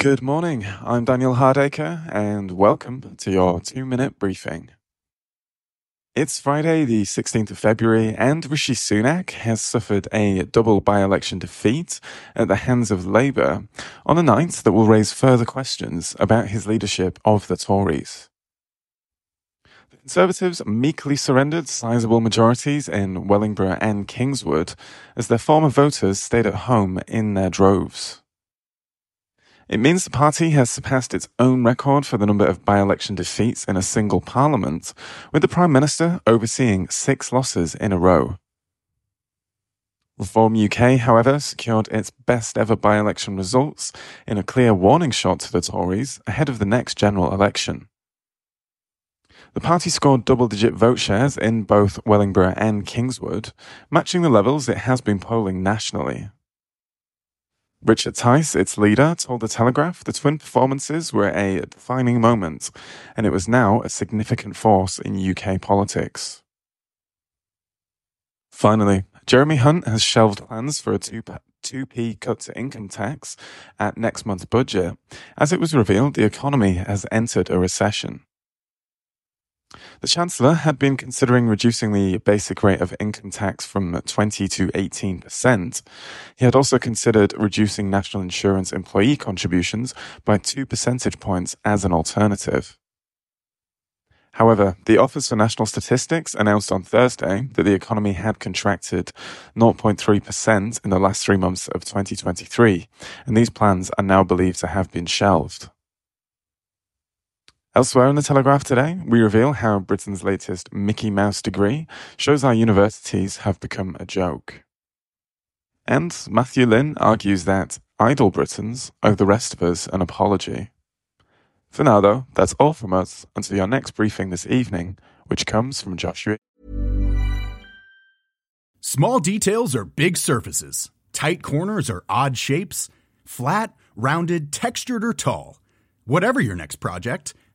Good morning. I'm Daniel Hardacre, and welcome to your two minute briefing. It's Friday, the 16th of February, and Rishi Sunak has suffered a double by election defeat at the hands of Labour on a night that will raise further questions about his leadership of the Tories. The Conservatives meekly surrendered sizable majorities in Wellingborough and Kingswood as their former voters stayed at home in their droves. It means the party has surpassed its own record for the number of by election defeats in a single parliament, with the Prime Minister overseeing six losses in a row. Reform UK, however, secured its best ever by election results in a clear warning shot to the Tories ahead of the next general election. The party scored double digit vote shares in both Wellingborough and Kingswood, matching the levels it has been polling nationally. Richard Tice, its leader, told The Telegraph the twin performances were a defining moment, and it was now a significant force in UK politics. Finally, Jeremy Hunt has shelved plans for a 2 2p cut to income tax at next month's budget, as it was revealed the economy has entered a recession. The Chancellor had been considering reducing the basic rate of income tax from 20 to 18%. He had also considered reducing national insurance employee contributions by two percentage points as an alternative. However, the Office for National Statistics announced on Thursday that the economy had contracted 0.3% in the last three months of 2023, and these plans are now believed to have been shelved. Elsewhere in the Telegraph today, we reveal how Britain's latest Mickey Mouse degree shows our universities have become a joke. And Matthew Lynn argues that idle Britons owe the rest of us an apology. For now, though, that's all from us until your next briefing this evening, which comes from Joshua. Small details are big surfaces, tight corners are odd shapes, flat, rounded, textured, or tall. Whatever your next project,